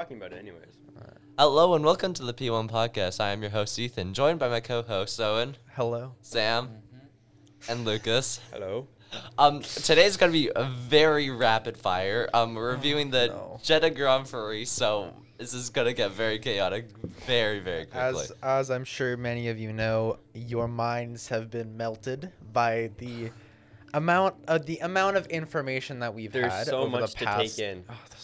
talking about it anyways. Hello and welcome to the P1 podcast. I am your host Ethan, joined by my co-host Owen, Hello. Sam, Mm-hmm. and Lucas. Hello. Um, today's gonna be a very rapid fire. Um, we're reviewing the no. Jeddah Grand Prix, so this is gonna get very chaotic, very very quickly. As as I'm sure many of you know, your minds have been melted by the amount of the amount of information that we've There's had so over much the to past. take in. Oh, there's so much.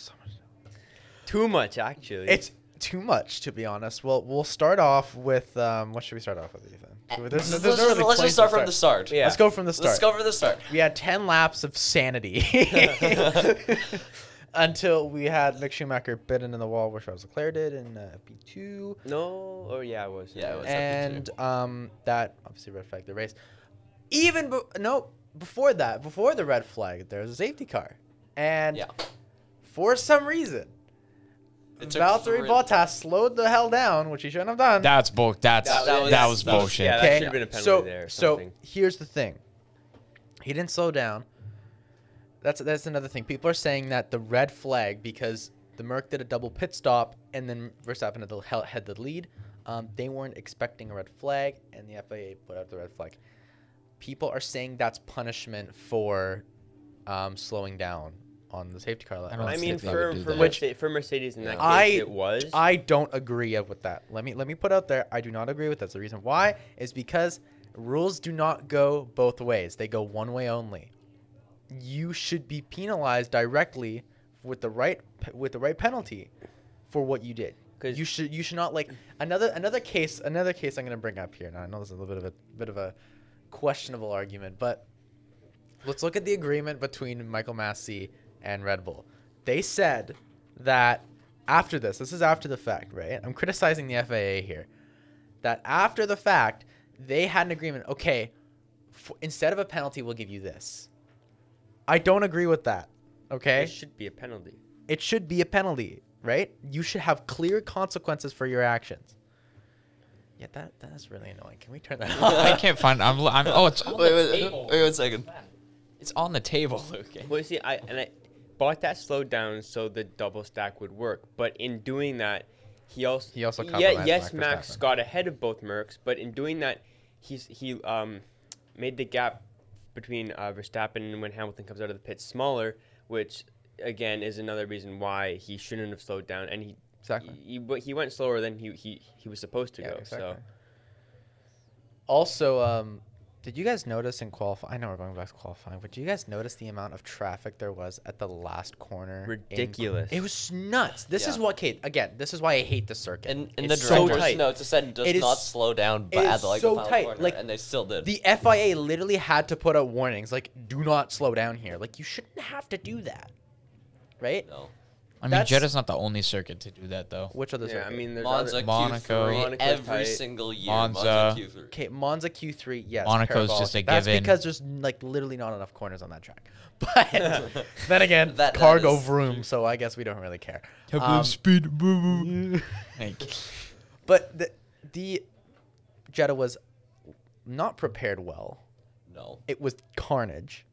Too much, actually. It's too much to be honest. Well, we'll start off with um, what should we start off with, Ethan? There's- let's there's let's no just, really let's just start from the start. Yeah. Let's go from the start. Let's go from the start. We had 10 laps of sanity until we had Mick Schumacher bitten in the wall, where Charles Leclerc did in uh, P2. no. Oh yeah, it was. Yeah, it was. and um, that obviously red flag the race. Even be- no, before that, before the red flag, there was a safety car, and Yeah. for some reason, It took Valtteri three- Bottas slowed the hell down, which he shouldn't have done. That's bull. That's That- that, that was, was- that was- bullshit. yeah, that okay, should've been a penalty so there or so here's the thing. He didn't slow down. That's that's another thing. People are saying that the red flag because the Merc did a double pit stop and then Verstappen had the, had the lead. Um, they weren't expecting a red flag, and the FIA put out the red flag. People are saying that's punishment for um, slowing down on the safety car. I don't I mean, for for. Which- for Mercedes in that case, I it was. I don't agree with that. Let me let me put out there. I do not agree with that. The reason why is because rules do not go both ways. They go one way only. You should be penalized directly with the right with the right penalty for what you did. 'Cause- you should you should not like another another case another case I'm gonna bring up here. Now I know this is a little bit of a bit of a questionable argument, but let's look at the agreement between Michael Masi and Red Bull. They said that after this, this is after the fact, right? I'm criticizing the FAA here. That after the fact, they had an agreement. Okay, f- instead of a penalty, we'll give you this. I don't agree with that. Okay, It should be a penalty. it should be a penalty, right? You should have clear consequences for your actions. Yeah, that that's really annoying. Can we turn that off? I can't find. I'm. I'm oh, it's on Wait, the wait, table. wait one second. It's on the table, Luke. Well, you see, I and I Bottas slowed down so the double stack would work. But in doing that, he also He also yeah yes Max Max Verstappen. got ahead of both Mercs, but in doing that, he's he um made the gap between uh, Verstappen and when Hamilton comes out of the pit smaller, which again is another reason why he shouldn't have slowed down. And he Exactly. he, he, he went slower than he he, he was supposed to Yeah, go. exactly. So Also, um, did you guys notice in qualifying? I know we're going back to qualifying, but did you guys notice the amount of traffic there was at the last corner? in- Ridiculous. it was nuts. This is what, Kate. Again, this is why I hate the circuit. In, in It's the so director's tight. notes, it said does It is- not slow down it but is at the, like, so the final tight, corner, like, and they still did. The FIA literally had to put out warnings like, "Do not slow down here." Like, you shouldn't have to do that, right? no. I mean, That's- Jeddah's not the only circuit to do that, though. Which other yeah, circuit? I mean, there's Monza other, Monaco. Q3 Monaco's every tight. single year. Monza. Monza Q3. Okay, Monza Q3, yes. Monaco's parabolic. just a That's given. because there's like literally not enough corners on that track. But then again, That- that cargo is vroom, so I guess we don't really care. Top Um, speed. boo, boo. Like, But the the Jeddah was not prepared well. No. It was carnage.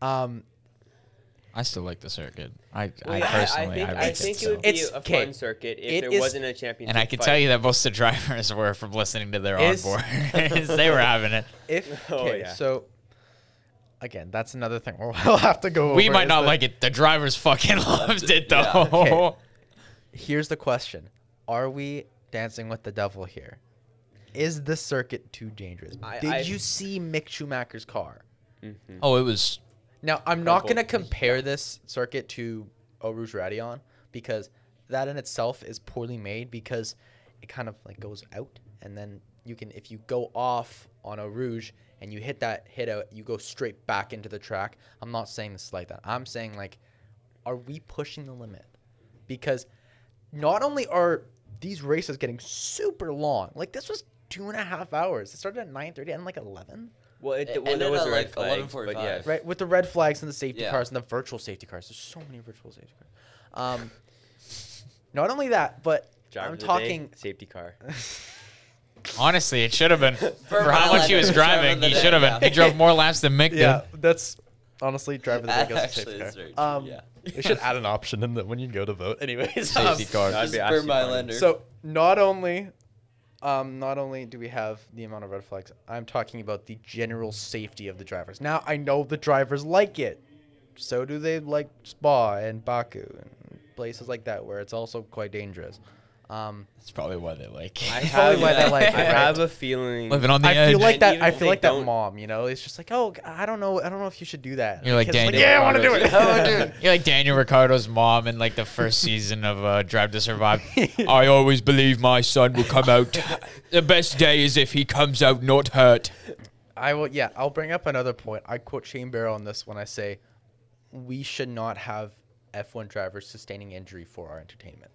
Um, I still like the circuit. I, Well, I yeah, personally, I think, I, I like think it. it so. would be It's- a okay, fun circuit if it there is- wasn't a championship. And I can fight. tell you that most of the drivers were from listening to their Is- onboard. they were having it. if Oh, yeah. so again, that's another thing we'll we'll have to go. We over might not that- like it. The drivers fucking loved it though. Yeah. Okay. Here's the question: Are we dancing with the devil here? Is the circuit too dangerous? I- Did I- you see Mick Schumacher's car? Mhm. Oh, it was. Now, I'm not going to compare this circuit to Eau Rouge Raidillon because that in itself is poorly made because it kind of like goes out and then you can if you go off on Eau Rouge and you hit that hit out, you go straight back into the track. I'm not saying this like that. I'm saying like are we pushing the limit? Because not only are these races getting super long, like this was two and a half hours. It started at 9:30 and like 11. Well, it, It well there ended was at, a red like, flag, but 11:45. yes. right? With the red flags and the safety Yeah. cars and the virtual safety cars. There's so many virtual safety cars. Um, not only that, but Driver I'm of the day, talking. safety car. Honestly, it should have been for, For how much he was Mayländer, driving. driver He the should have been. yeah. He drove more laps than Mick Yeah, did. that's Honestly, driver of the That day goes actually safety is car. very true, Um, yeah. They should add an option in the when you go to vote. Anyways, Safety um, car. That'd Just be burn actually my funny. lender. So not only, um, not only do we have the amount of red flags, I'm talking about the general safety of the drivers. Now I know the drivers like it, so do they like Spa and Baku and places like that where it's also quite dangerous. Um, That's probably why they like. I It's probably have, why they like it, I right? have a feeling. Living on the I edge. feel like that. I feel like that don't- mom. You know, it's just like, oh, I don't know. I don't know if you should do that. You're like Kid's Daniel. yeah, I want to do it. Ricciardo's- You're like Daniel Ricciardo's mom in like the first season of uh, Drive to Survive. I always believe my son will come out. The best day is if he comes out not hurt. I will. Yeah, I'll bring up another point. I quote Shane Barrow on this when I say we should not have F1 drivers sustaining injury for our entertainment.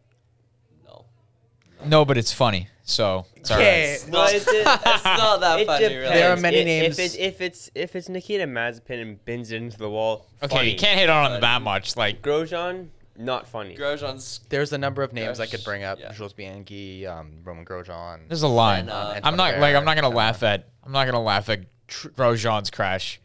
No. No, but it's funny, so it's all right. Okay. It's not, Well, it de- it's not that it funny, really. There are many If- names- If, it, if it's if it's Nikita Mazepin and bins it into the wall, Okay, funny. you can't hit on him that much. Like, Grosjean, not funny. Grosjean's There's a number of names I could bring up: yeah. Jules Bianchi, um, Romain Grosjean. there's a line. And, uh, I'm not like I'm not gonna laugh at I'm not gonna laugh at Grosjean's crash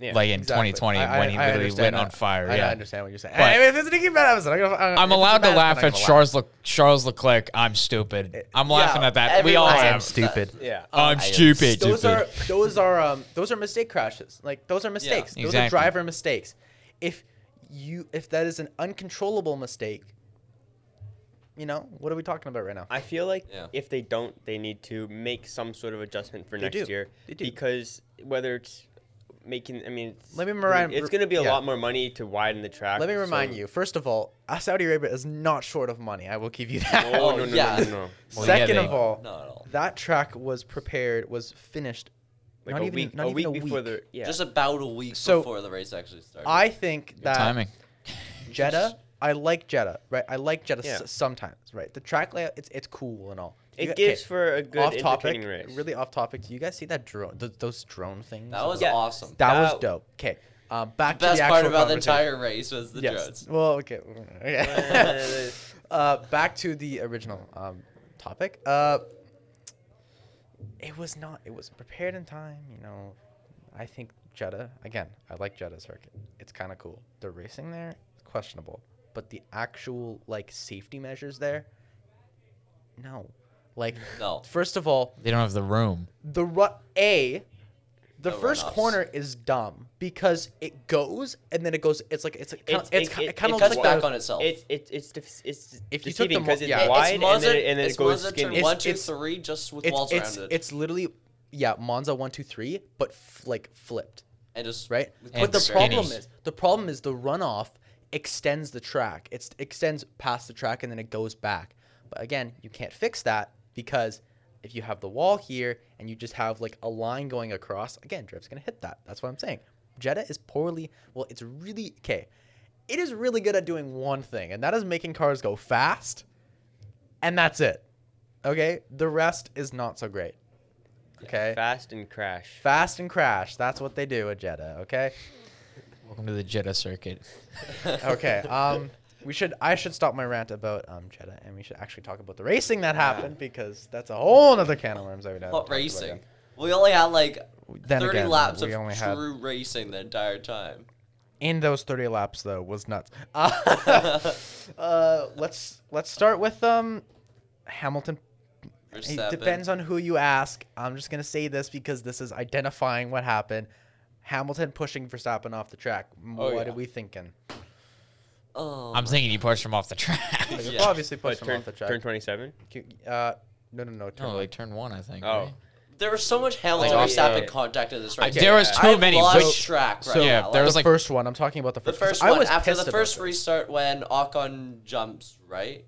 Yeah. like in Exactly. 2020 I- when he I literally went lit on that. fire. I yeah. understand what you're saying. But- Hey, if it's Nicky Madison, I'm, gonna, I'm, I'm allowed to laugh I'm at gonna Charles Le- Charles Leclerc. I'm stupid. I'm laughing at that. We all everyone- I am stupid. yeah. I'm I stupid. those stupid. are those are um those are mistake crashes. Like those are mistakes. those exactly. are driver mistakes. If you if that is an uncontrollable mistake, you know what are we talking about right now? I feel like Yeah. if they don't, they need to make some sort of adjustment for They next do. year. They do. Because whether it's making, I mean, it's, Let me remind- it's going to be a yeah. lot more money to widen the track. Let me remind so- you. First of all, uh, Saudi Arabia is not short of money. I will give you that. No, Oh, no, no, yeah. no, no, no. Well, Second they- of all, Not at all. that track was prepared, was finished. Like not a even, week, not a even week a before week. the yeah. Just about a week So, before the race actually started. I think Good that timing. Jeddah. I like Jeddah, right? I like Jeddah Yeah. s- sometimes, right? The track layout, it's it's cool and all. It You- gives okay, for a good off topic, race. really off topic. Do you guys see that drone? Th- those drone things. that was Yeah. awesome. that was dope. Okay, um, back the best to the part about the entire race was the yes. drones. Well, okay. okay. uh, back to the original um, topic. Uh, it was not. It was prepared in time. You know, I think Jeddah. Again, I like Jeddah circuit. It's kind of cool. The racing there, questionable, but the actual like safety measures there, no. Like, No. first of all, They don't have the room. the ru- a the The first runoffs. corner is dumb because it goes and then it goes. It's like it's like kinda, It's- it's, it- ki- it- it kind it of cuts looks back like on itself. It's it's it's def- it's If you took deceiving the because it's yeah. It's wide and then Monza, it, and then it's it goes Monza skinny. turn It's- one, two, it's- three, just with it's walls it's around it. it's literally yeah Monza one two three, but f- like flipped and just right. with And but the skinny. problem is the problem is the runoff extends the track. It extends past the track and then it goes back. But again, you can't fix that because if you have the wall here and you just have like a line going across, again, drift's gonna hit that. That's what I'm saying. Jeddah is poorly. Well, it's really okay. It is really good at doing one thing, and that is making cars go fast, and that's it. Okay, the rest is not so great. Okay, Fast and crash. fast and crash. That's what they do at Jeddah, Okay. Welcome to the Jeddah circuit. okay. Um, we should. I should stop my rant about um Jeddah, and we should actually talk about the racing that happened because that's a whole other can of worms. I would have What racing? We only had like Then 30 again, laps we of only had- true racing the entire time. In those thirty laps, though, was nuts. Uh, uh, let's let's start with um Hamilton. It depends on who you ask. I'm just gonna say this because this is identifying what happened. Hamilton pushing Verstappen off the track. Oh, what yeah. are we thinking? Oh, I'm thinking you pushed him off the track. You Yeah. obviously pushed him turn, off the track. turn 27. Uh, no, no, no. Turn no, one. like turn one, I think. Oh. right? there was so much Hamilton Oh, Verstappen yeah. contact in this race. Okay, there was too I've many. lost Which, track right So, Yeah, now. there Like, was the like- first one. I'm talking about the first. the first. first I one was after the about first this. restart when Ocon jumps right,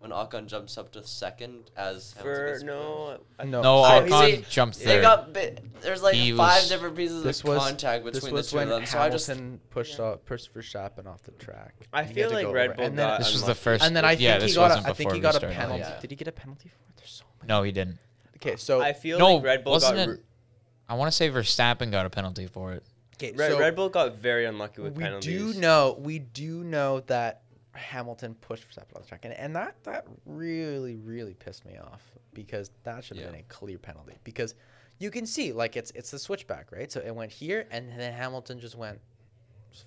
when Ocon jumps up to second as Hamilton For gets no, I- No, no, So, Ocon see, jumped They third. got bit, there's like He five was- different pieces This of was contact this between was the two of when them. So I just Hamilton pushed off pushed Verstappen off the track. I He had feel to like go Red over. Bull and then, got This was the unlucky. first. and then I think yeah, he this got. A, wasn't I think before he got a restart. penalty. Yeah. Did he get a penalty for it? There's so many. No, he didn't. Okay, so I feel No, like Red Bull wasn't got it- re- I want to say Verstappen got a penalty for it. okay, Red, so Red Bull got very unlucky with we penalties. do know we do know that Hamilton pushed Verstappen off the track, and, and that that really really pissed me off because that should have Yeah. been a clear penalty because you can see like it's it's the switchback right, so it went here and then Hamilton just went.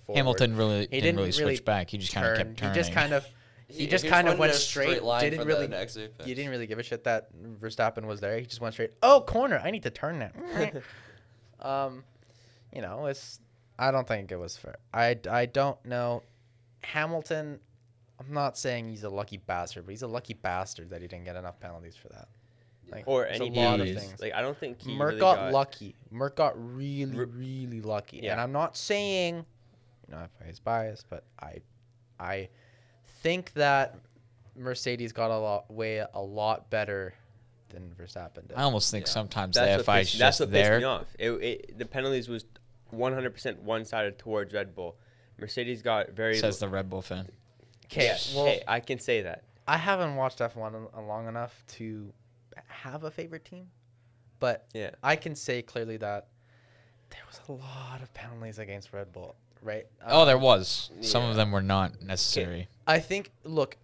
Forward. Hamilton really He didn't, didn't really switch really back. He just kind of kept turning. He just kind of he, He- just he kind of went went in a straight. line didn't really the next didn't really give a shit that Verstappen was there. He just went straight. Oh, corner! I need to turn now. um, you know, it's. I don't think it was fair. I, I don't know. Hamilton. I'm not saying he's a lucky bastard, but he's a lucky bastard that he didn't get enough penalties for that. Like, or there's a any lot of days. things. Like I don't think he Merc really got, got lucky. Merc got really, Re- really lucky. And I'm not saying, you know, if he's biased, but I, I think that Mercedes got a lot way a lot better than Verstappen did. I almost think Yeah. sometimes That's the what, FI is pissed, that's just what pissed there. me off. It, it, the penalties was 100% one-sided towards Red Bull. Mercedes got very. Says the Red Bull fan. Okay, well, hey, I can say that. I haven't watched F1 uh, long enough to have a favorite team, but Yeah. I can say clearly that there was a lot of penalties against Red Bull, right? Oh, there Um, was. Some yeah. of them were not necessary. I think. Look,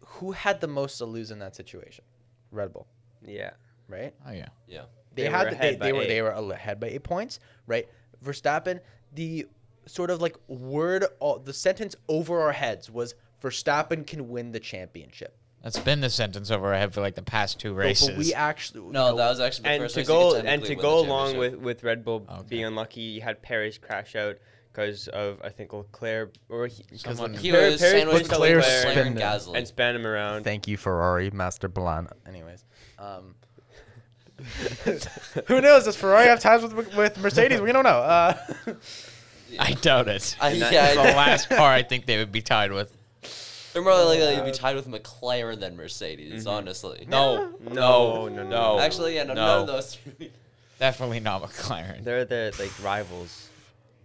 who had the most to lose in that situation? Red Bull, Yeah. right? Oh yeah. Yeah. They, They had were the- they, they were eight. they were ahead by eight points, right? Verstappen, the sort of like word, uh, the sentence over our heads was Verstappen can win the championship. That's been the sentence over our head for like the past two But- races. But we actually No, that was actually the and first to race go could and to go along with, with Red Bull Okay. being unlucky, you had Perez crash out because of I think Leclerc or he, because Someone- he Perez- was Perez sandwiched Leclerc Leclerc and Gasly. and span him around. Thank you, Ferrari, Master Blan. Anyways, um, who knows? Does Ferrari have ties with with Mercedes? We don't know. Uh, I doubt it. I- And yeah, It's the last car I think they would be tied with. They're more likely to be uh, tied with McLaren than Mercedes, mm-hmm. honestly. No, No, no, no. Actually, yeah, no, No. none of those three. Definitely not McLaren. They're the like rivals.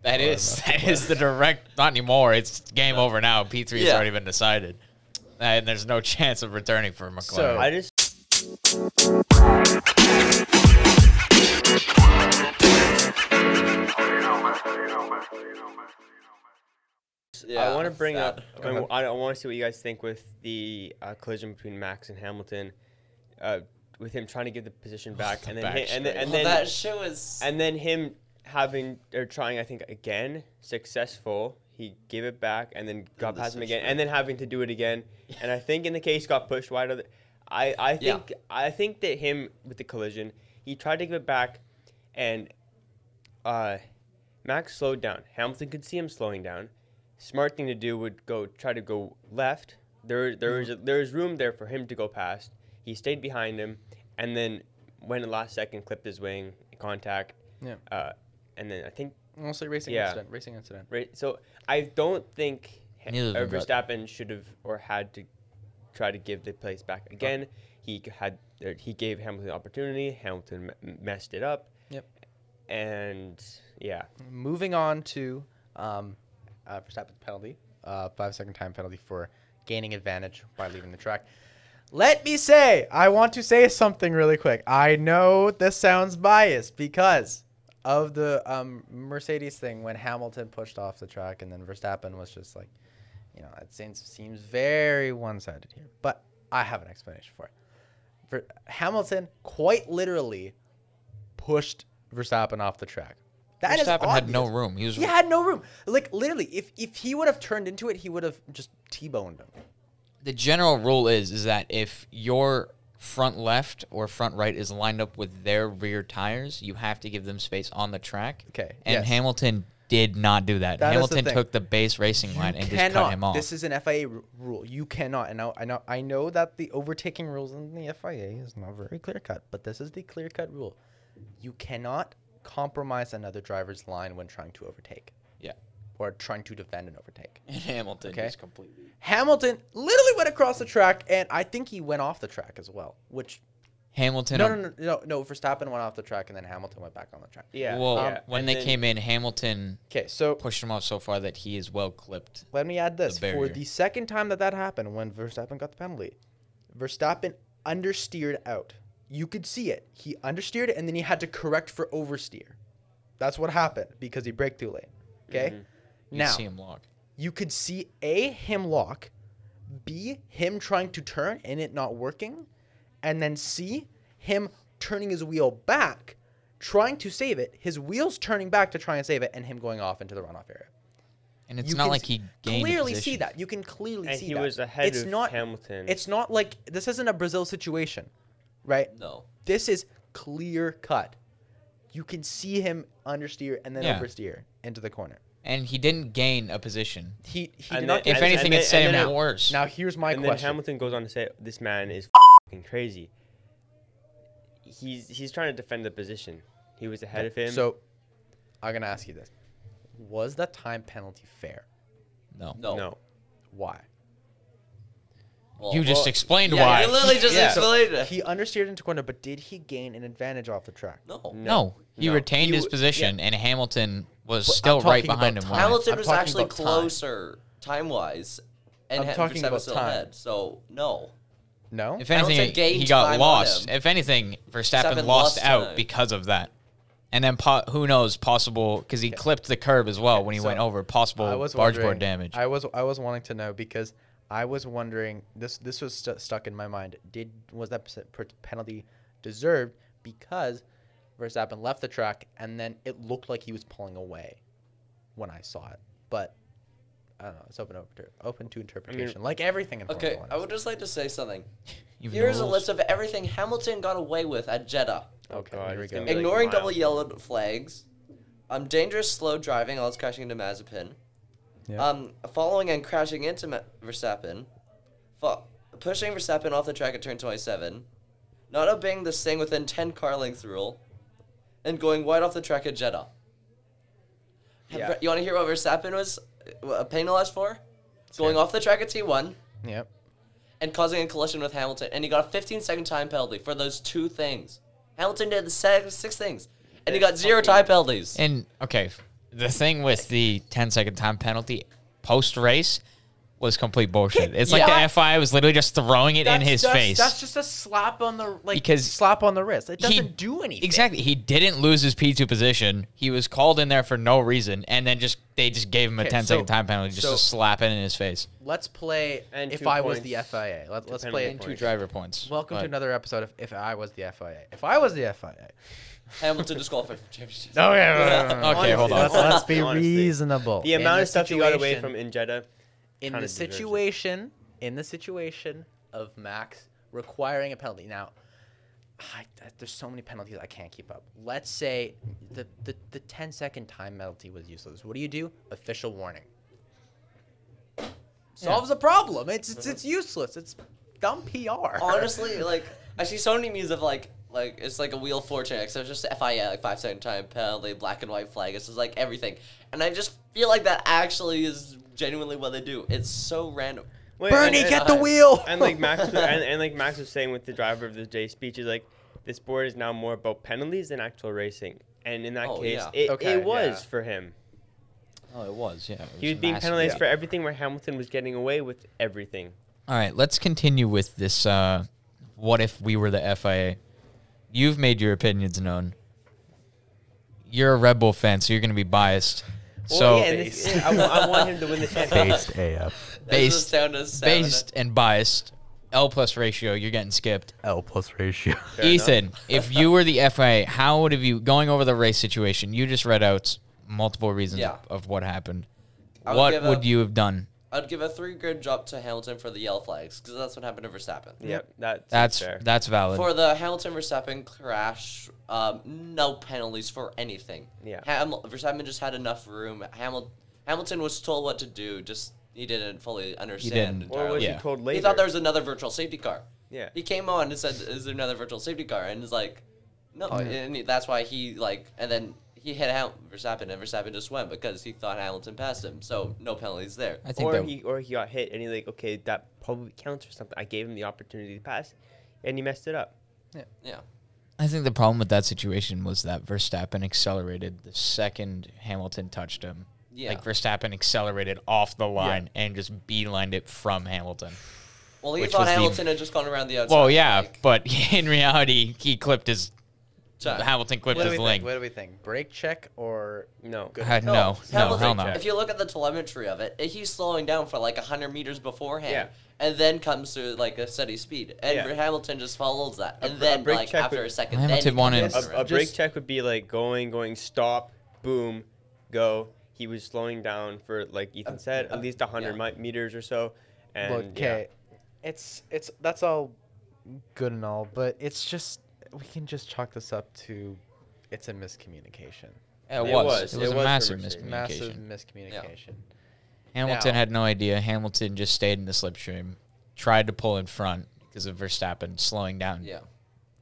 That is that is the direct. Not anymore. It's game over now. P three has Yeah. already been decided, uh, and there's no chance of returning for McLaren. So- I just Yeah, I want to bring sad. up. I, ahead. I, want to see what you guys think with the uh, collision between Max and Hamilton, uh, with him trying to get the position back, the and then back hi- and then straight. and Oh, then that shit was. and then him having or trying, I think again, successful. He gave it back and then got the past him again, and then having to do it again. And I think in the case got pushed wide. Of the, I I Yeah. think I think that him with the collision, he tried to give it back, and uh, Max slowed down. Hamilton could see him slowing down. Smart thing to do would go try to go left. There there was there was room there for him to go past. He stayed behind him, and then when the last second clipped his wing contact. Yeah. Uh, and then I think mostly racing Yeah. incident. Racing incident. right. So I don't think Ha- Neither of them got- Verstappen should have or had to try to give the place back again. He had he gave Hamilton the opportunity. Hamilton m- messed it up. Yep. And yeah, Moving on to um, uh, Verstappen's penalty, uh, five second time penalty for gaining advantage by leaving the track. Let me say, I want to say something really quick. I know this sounds biased because of the um, Mercedes thing when Hamilton pushed off the track and then Verstappen was just like, you know, it seems seems very one sided here. But I have an explanation for it. For Hamilton quite literally pushed Verstappen off the track. That is Verstappen had no room. He was He had no room. Like literally, if if he would have turned into it, he would have just t-boned him. the general rule is is that if your front left or front right is lined up with their rear tires, you have to give them space on the track. Okay, And yes. Hamilton did not do that. That is the Hamilton thing. took the base racing line and just cut him off. This is an FIA r- rule. You cannot. And now I know I know that the overtaking rules in the FIA is not very clear cut, but this is the clear cut rule. You cannot compromise another driver's line when trying to overtake yeah. or trying to defend an overtake. And Hamilton Okay. just completely. Hamilton literally went across the track, and I think he went off the track as well. Which Hamilton. no, no, no, no, no. Verstappen went off the track, and then Hamilton went back on the track. yeah. Well, yeah. when And they then- came in, Hamilton Okay, so pushed him off so far that he is well clipped. Let me add this. For the second time that that happened, when Verstappen got the penalty, Verstappen understeered out. You could see it. He understeered it and then he had to correct for oversteer. That's what happened because he braked too late. Okay? Mhm. You Now, see him log. you could see A, him lock, B, him trying to turn and it not working, and then C, him turning his wheel back, trying to save it, his wheels turning back to try and save it, and him going off into the runoff area. And it's You not like he gained a clearly see that. You can clearly And see he that. was ahead it's of not, Hamilton. It's not like this isn't a Brazil situation, right? No. This is clear cut. You can see him understeer and then Yeah. oversteer into the corner. And he didn't gain a position. He he And did not. then- If And- anything, and it then- set and him then- worse. now here's my and then question. Hamilton goes on to say, "This man is fing crazy. He's he's trying to defend the position. He was ahead of him. So, I'm gonna ask you this: Was that time penalty fair? no. No. no, Why? Well, You just well, explained yeah, why. You literally just Yeah. explained it. He understeered into corner, but did he gain an advantage off the track? no. No, he No. retained He his w- position, and Hamilton was But still right behind him. Hamilton was actually time. closer time wise, and I'm Ha- talking Verstappen about still time. ahead. So no. No. If anything, he got lost. If anything, Verstappen Verstappen lost, lost out time. because of that. And then po- who knows? Possible because he clipped the curb as well when he so went over. Possible I was barge board damage. I was I was wanting to know because I was wondering this this was stu stuck in my mind. Did was that pes- penalty deserved because Verstappen left the track and then it looked like he was pulling away when I saw it, but I don't know. It's open to open to interpretation, like everything in Okay, Formula I would just like to say something. Here's a list of everything Hamilton got away with at Jeddah. Oh, Okay, God, here we go. be like Ignoring double yellow flags, um, dangerous slow driving, almost crashing into Mazepin, Yeah. um, following and crashing into Ma- Verstappen, fo- pushing Verstappen off the track at turn 27, not obeying the staying within 10 car length rule, and going wide off the track at Jeddah. Yeah. You want to hear what Verstappen was uh, penalized for? It's Going off the track at T1 Yep. and causing a collision with Hamilton, and he got a 15 second time penalty for those two things. Hamilton did the se- six things, and he got zero time penalties. And okay, the thing with the 10 second time penalty post race was complete bullshit. It's like Yeah. the FI was literally just throwing it in his that's, face. That's just a slap on the like Because slap on the wrist. It he- doesn't do anything. Exactly. He didn't lose his P2 position. He was called in there for no reason, and then just they just gave him a Okay, 10 second so- time penalty just so- to slap it in his face. Let's play. And if two I was the FIA, Let, let's play penalty it. And two driver points. Welcome to another episode of If I Was the FIA. If I was the FIA. Hamilton disqualified from championship. Oh Okay, hold on. Let's, let's be Honestly. reasonable. the amount the of stuff you got away from in Jeddah. in the situation, in the situation of Max requiring a penalty. Now, I, I- there's so many penalties I can't keep up. Let's say the, the the 10 second time penalty was useless. What do you do? Official warning. Solves the problem. It's it's, it's useless. It's dumb PR. Honestly, like I see so many memes of like like it's like a wheel of fortune. Except it's just FIA like five second time penalty, black and white flag. It's just like everything, and I just feel like that actually is genuinely what they do. It's so random. Wait, Bernie, and- get and- the wheel. And like Max, was, and, and like Max was saying with the driver of the day speech, is like this sport is now more about penalties than actual racing. And in that Oh, case, yeah. it, Okay, it was yeah. for him. Oh, it was, yeah. it He was being massive. penalized yeah. for everything where Hamilton was getting away with everything. All right, let's continue with this. Uh, what if we were the FIA? You've made your opinions known. You're a Red Bull fan, so you're going to be biased. Well, so yeah, this- yeah, I, want him to win the championship. AF. This based, is down to seven. based and biased, L plus ratio, you're getting skipped. L plus ratio. Fair Ethan, if you were the FIA, how would have you going over the race situation? You just read out multiple reasons Yeah. of what happened. I would what would a- you have done? I'd give a three grid drop to Hamilton for the yellow flags because that's what happened to Verstappen. Yep, that That's fair. that's valid. For the Hamilton Verstappen crash, um, no penalties for anything. Yeah. Ham- Verstappen just had enough room. Hamil- Hamilton was told what to do, just he didn't fully understand. He didn't. Or was. Yeah. he told later? He thought there was another virtual safety car. Yeah. He came on and said, "Is there another virtual safety car?" And he's like, "No." And he- that's why he like, and then he hit Ham- Verstappen, and Verstappen just went because he thought Hamilton passed him. So no penalties there. I think Or that he or he got hit and he like okay that probably counts or something. I gave him the opportunity to pass, and he messed it up. Yeah. Yeah. I think the problem with that situation was that Verstappen accelerated the second Hamilton touched him. Yeah. Like Verstappen accelerated off the line and just beelined it from Hamilton. Well, he thought was the- Hamilton had just gone around the outside. Well, yeah, like- but in reality, he clipped his Check. Hamilton clipped What do his we think? What do we think? Brake check or No. Good. Uh, no, no, Hamilton, hell no. If you look at the telemetry of it, he's slowing down for like 100 meters beforehand. Yeah. And then comes to like a steady speed. And Yeah. Hamilton just follows that. And br- a then, brake like, check after would- a second, Hamilton then he wanted- comes Yes, A, around. a brake Just- check would be like going, going, stop, boom, go. He was slowing down for, like Ethan Uh, said, uh, at least 100 yeah. mi- meters or so. And yeah. okay, it's it's that's all good and all, but it's just we can just chalk this up to it's a miscommunication, It, It was. was. It was It a was massive miscommunication. massive miscommunication. Hamilton Now- had no idea. Hamilton just stayed in the slipstream, tried to pull in front because of Verstappen slowing down Yeah.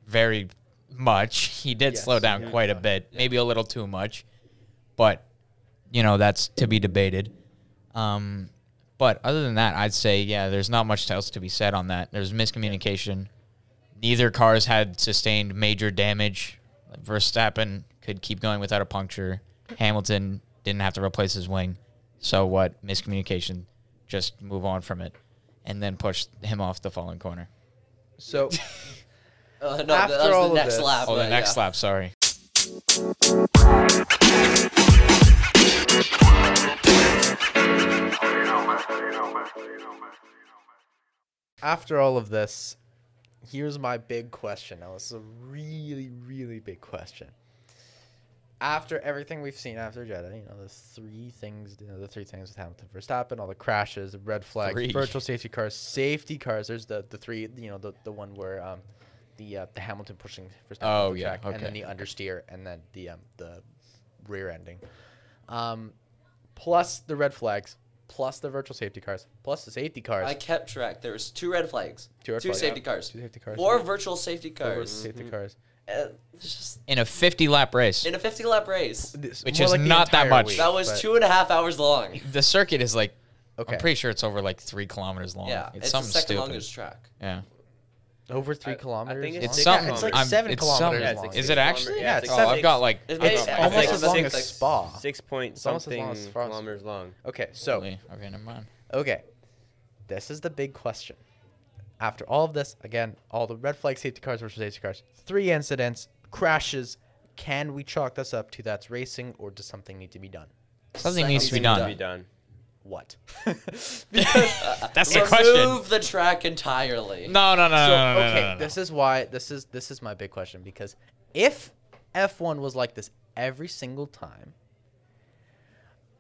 very much. He did Yes, slow down very quite a much. bit, maybe a little too much, but you know that's to be debated. Um, but other than that, I'd say yeah, there's not much else to be said on that. There's miscommunication. Neither cars had sustained major damage. Verstappen could keep going without a puncture. Hamilton didn't have to replace his wing. So what? Miscommunication. Just move on from it, and then push him off the falling corner. So Uh, no, After that was all the of next this- lap. Oh, the but next yeah. lap. Sorry. after all of this, here's my big question. Now, this is a really, really big question. After everything we've seen after Jeddah, you know, the three things, you know, the three things with Hamilton, Verstappen, all the crashes, the red flags, Three. virtual safety cars, safety cars. There's the the three, you know, the the one where um, the uh, the Hamilton pushing Verstappen Oh, off the yeah, track, and then okay. the understeer, and then the um the rear ending. Um, plus the red flags, plus the virtual safety cars, plus the safety cars. I kept track. There was two red flags, Two red two flags. safety cars, Two safety cars. four virtual safety Four virtual cars. safety cars. Uh, just In a 50 lap race. in a 50 lap race. This- Which more is like not that much. week, That was two and a half hours long. The circuit is like, Okay. I'm pretty sure it's over like three kilometers long. Yeah, it's, it's, the something second stupid. longest track. Yeah, over three I- I kilometers. think it's It's long? six something. It's like I'm- seven it's kilometers something. long. like Is it actually? Yeah, it's oh, seven- I've got like. It's It's almost think as long six- as Spa. Six point It's almost as something long as kilometers long. Okay, so okay, never mind. okay, this is the big question. After all of this, again, all the red flag safety cars versus safety cars, three incidents, crashes. Can we chalk this up to that's racing, or does something need to be done? Something needs to be Something To be done. What? Uh, that's the Remove question. the track entirely. No, no, no, so no, no, no, okay, no, no. this is why this is this is my big question because if F1 was like this every single time,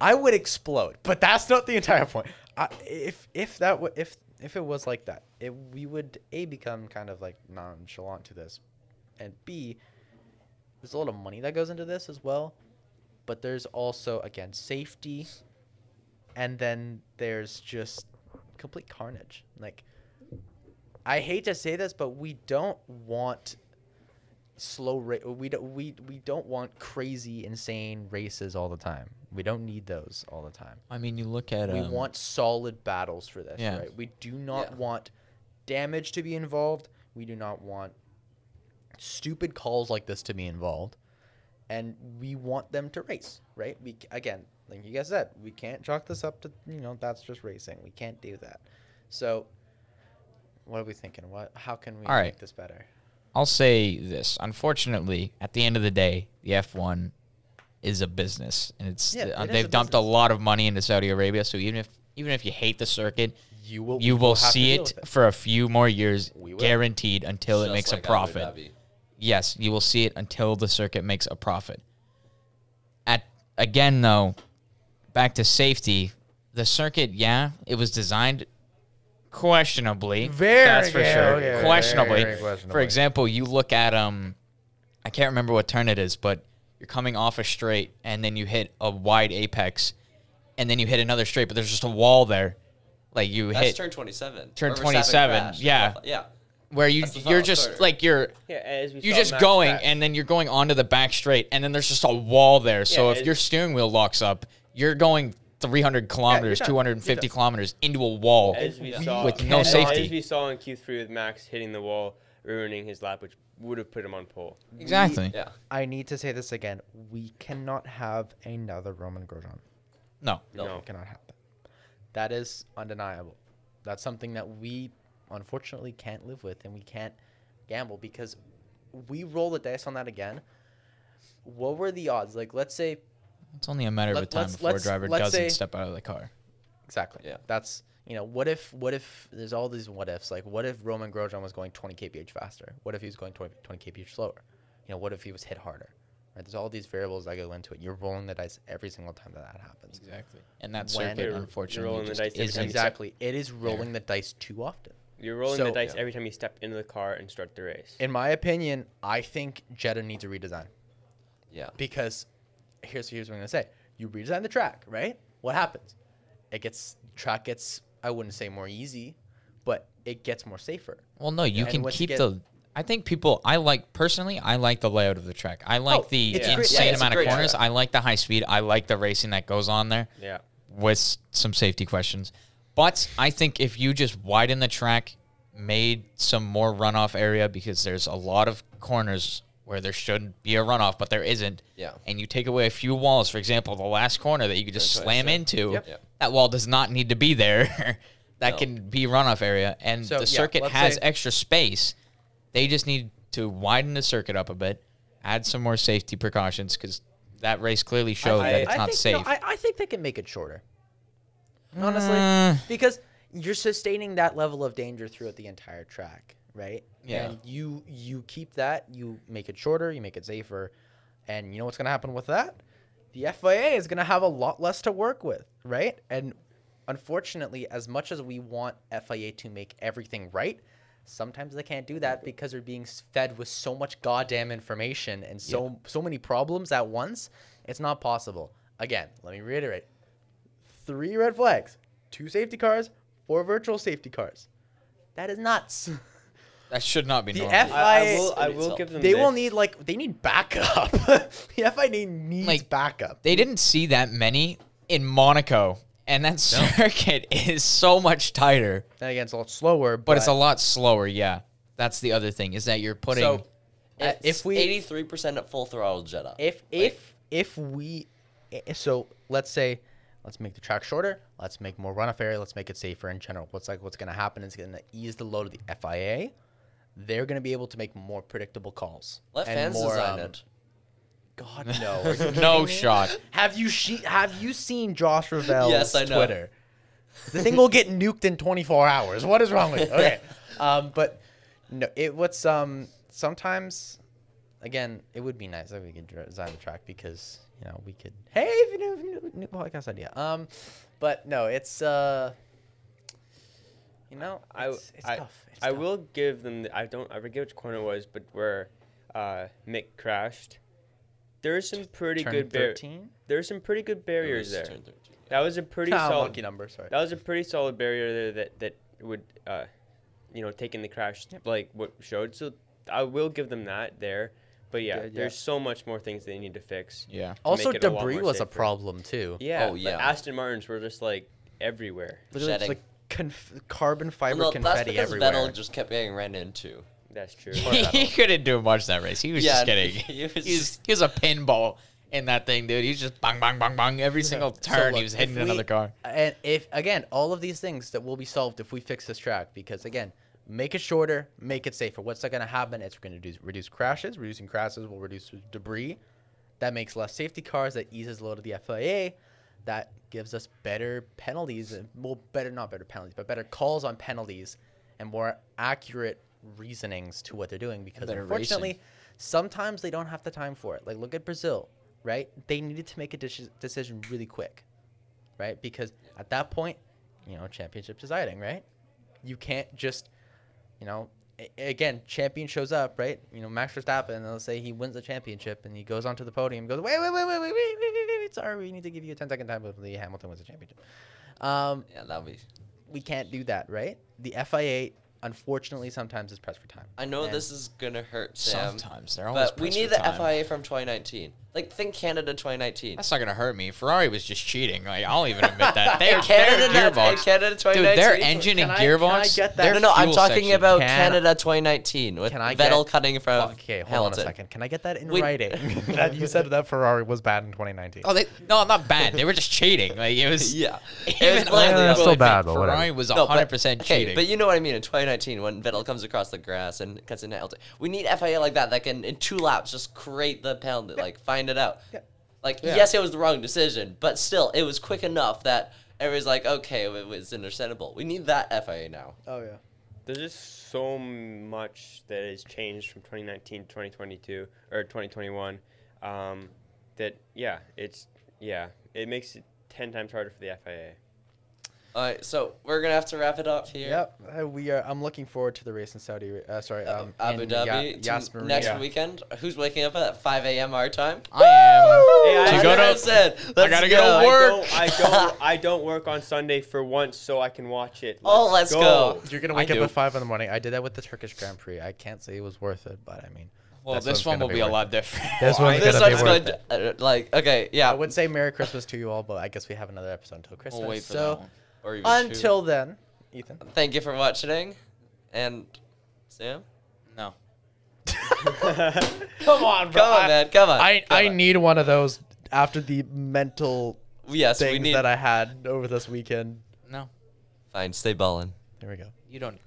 I would explode. But that's not the entire point. I, if if that w- if if it was like that, it we would a become kind of like nonchalant to this, and b there's a lot of money that goes into this as well. But there's also again safety, and then there's just complete carnage. Like I hate to say this, but we don't want slow ra- we don't we we don't want crazy insane races all the time. We don't need those all the time. I mean, you look at. we um, want solid battles for this, yeah. right? We do not Yeah. want damage to be involved. We do not want stupid calls like this to be involved. And we want them to race, right? We again, like you guys said, we can't chalk this up to, you know, that's just racing. We can't do that. So what are we thinking? What how can we All right. make this better? I'll say this. Unfortunately, at the end of the day, the F1 is a business, and it's Yeah, uh, it is they've a dumped a lot of money into Saudi Arabia. So even if even if you hate the circuit, You will you we will see deal it, for a few more years, guaranteed, until it makes like a profit. Yes, you will see it until the circuit makes a profit. At again though, back to safety, the circuit, yeah, it was designed questionably. Very, that's for yeah, sure. okay, very, questionably. very For questionably. example, you look at um I can't remember what turn it is, but you're coming off a straight and then you hit a wide apex and then you hit another straight, but there's just a wall there. Like you That's hit turn 27. Turn 27, yeah. Yeah. where you you're just corner. like you're Yeah, you're just going crash. and then you're going onto the back straight and then there's just a wall there so Yeah, if your steering wheel locks up you're going 300 kilometers done. 250 kilometers into a wall as saw With no as- safety. As we saw in Q3 with Max hitting the wall, ruining his lap, which would have put him on pole. exactly Yeah. I need to say this again. We cannot have another Romain Grosjean. no No. No. Cannot have that. That is undeniable. That's something that we unfortunately can't live with and we can't gamble because we roll the dice on that again, what were the odds? Like, let's say It's only a matter of Let- a time before a driver doesn't say- step out of the car. exactly. Yeah. That's you know, what if what if there's all these what ifs? Like, what if Romain Grosjean was going 20 kph faster? What if he was going 20, 20 kph slower? You know, what if he was hit harder? Right? There's all these variables that go into it. You're rolling the dice every single time that that happens. Exactly. And that When- circuit, You're- you're unfortunately, rolling the just dice isn't time you step- Exactly. It is rolling the dice too often. You're rolling So- the dice Yeah. every time you step into the car and start the race. In my opinion, I think Jeddah needs a redesign. Yeah. because here's here's what I'm gonna say. You redesign the track, right? What happens? It gets track gets I wouldn't say more easy, but it gets more safer. Well, no, you And can you keep get- the. I think people. I like personally. I like the layout of the track. I like Oh, the great- insane yeah, amount of corners. track. I like the high speed. I like the racing that goes on there Yeah. with some safety questions. But I think if you just widen the track, made some more runoff area because there's a lot of corners where there should be a runoff, but there isn't. Yeah. And you take away a few walls, for example, the last corner that you could just Turn slam 27. into. Yep. Yep. That wall does not need to be there. that No. can be runoff area, and So, the circuit let's has say- extra space. They just need to widen the circuit up a bit, add some more safety precautions because that race clearly showed I- that it's I not think, safe. No, I, I think they can make it shorter. Honestly, Uh, because you're sustaining that level of danger throughout the entire track, right? Yeah. And you you keep that, you make it shorter, you make it safer, and you know what's gonna happen with that? The FIA is gonna have a lot less to work with, right? And unfortunately, as much as we want FIA to make everything right, sometimes they can't do that because they're being fed with so much goddamn information and so so many problems at once. It's not possible. Again, let me reiterate: three red flags, two safety cars, four virtual safety cars. That is nuts. that should not be The normal. F- I, I FIA will. I will give them. they will need like they need backup. the FIA needs Like, backup. they didn't see that many in Monaco, and that circuit is so much tighter, Then again, it's a lot slower, but, but it's a lot slower. Yeah, that's the other thing is that you're putting. So, uh, if we 83% at full throttle Jeddah. if if if we so let's say let's make the track shorter let's make more runoff area let's make it safer in general what's like what's going to happen is going to ease the load of the fia they're going to be able to make more predictable calls Let and fans more, design um, it. god no no shot. have you she- have you seen josh Ravel's Yes, I know. twitter the thing will get nuked in 24 hours what is wrong with you? okay um but no it what's um sometimes again, it would be nice if we could design the track because you know we could. Hey, if you know, if you know new podcast idea. Um, but no, it's uh, you know, I, it's, it's I, tough. It's I tough. will give them. The, I don't. I forget which corner it was, but where uh, Mick crashed. There's some pretty Turn good bar- 13? There's some pretty good barriers there. That was a pretty Ah, solid. monkey number. Sorry. That was a pretty solid barrier there that that would, uh, you know, taking the crash like what showed. So I will give them that there. But yeah, Good, yeah. there's so much more things they need to fix. Yeah. to also, make it a lot debris was a problem too. Yeah. Oh, but yeah. Aston Martins were just like everywhere. Literally, it's like conf- carbon fiber Well, no, that's confetti because everywhere. Vettel just kept getting ran into. That's true. he couldn't do much that race. He was Yeah, just kidding. he was He's just- he was a pinball in that thing, dude. He's just bang bang bang bang every single So turn. look, he was hitting we- another car. And if again, all of these things that will be solved if we fix this track, because again, make it shorter, make it safer. What's that going to happen? It's going to reduce, reduce crashes. Reducing crashes will reduce debris. That makes less safety cars. That eases the load of the FIA. That gives us better penalties. and Well, better not better penalties, but better calls on penalties and more accurate reasonings to what they're doing. Because Better unfortunately, racing. sometimes they don't have the time for it. Like look at Brazil, right? They needed to make a deci- decision really quick right? Because at that point, you know, championship deciding, right? You can't just, you know, again, champion shows up, right? You know, Max Verstappen, and they'll say he wins the championship, and he goes onto the podium, and goes, wait, wait, wait, wait, wait, wait, wait, wait, wait, wait, sorry, we need to give you a 10 second time before the Hamilton wins the championship. Um, Yeah, that'd be. we can't do that, right? The FIA, unfortunately, sometimes is pressed for time. I know And- this is gonna hurt Sam, Sometimes they're always but we need the time. FIA from 2019. Like think Canada 2019. That's not gonna hurt me. Ferrari was just cheating. Like I'll even admit that. They, Hey, Canada, their hey, gearbox, Canada dude, their engine Can and I- can I gearbox. get that? their No, no, I'm talking section- about Can- Canada 2019 with Can I Vettel get- cutting from Okay, hold Hamilton. on a second. Can I get that in We- writing? that you said that Ferrari was bad in 2019. Oh, they no, not bad. They were just cheating. Like it was. Yeah. It was Even Yeah, I still bad, think but whatever. Ferrari was No, but- 100 percent okay, cheating. but you know what I mean. In 2019, when Vettel comes across the grass and cuts into Hamilton, we need FIA like that that can in two laps just create the penalty, like find it out. Yeah. Like Yeah. yes, it was the wrong decision, but still, it was quick enough that everybody's like, okay, it was understandable. We need that FIA now. Oh yeah. There's just so much that has changed from 2019 to 2022 or 2021. Um, that yeah, it's yeah, it makes it ten times harder for the FIA. All right, so we're gonna have to wrap it up here. Yep. Uh, we are. I'm looking forward to the race in Saudi. Ara- Uh, sorry. Uh, Um, Abu Dhabi Ya- to Yas next Yeah. weekend. Who's waking up at 5 a.m. our time? I am. Hey, I- To go to- 100%. Let's gotta go. go to I work. don't, I don't, I don't work on Sunday for once, so I can watch it. Oh, let's go. You're gonna I wake up do. at five in the morning. I did that with the Turkish Grand Prix. I can't say it was worth it, but I mean. Well, that's this one will gonna be a lot different. This one's This gonna be one's worth good. it. uh, like, okay, yeah. I would say Merry Christmas to you all, but I guess we have another episode until Christmas. We'll wait for so that one. Or even two. until then, Ethan. Thank you for watching. And Sam? No. Come on, Come on, man. Come on. I Come I on. need one of those after the mental Yes, we things need. that I had over this weekend. No. Fine, stay ballin'. There we go. You don't.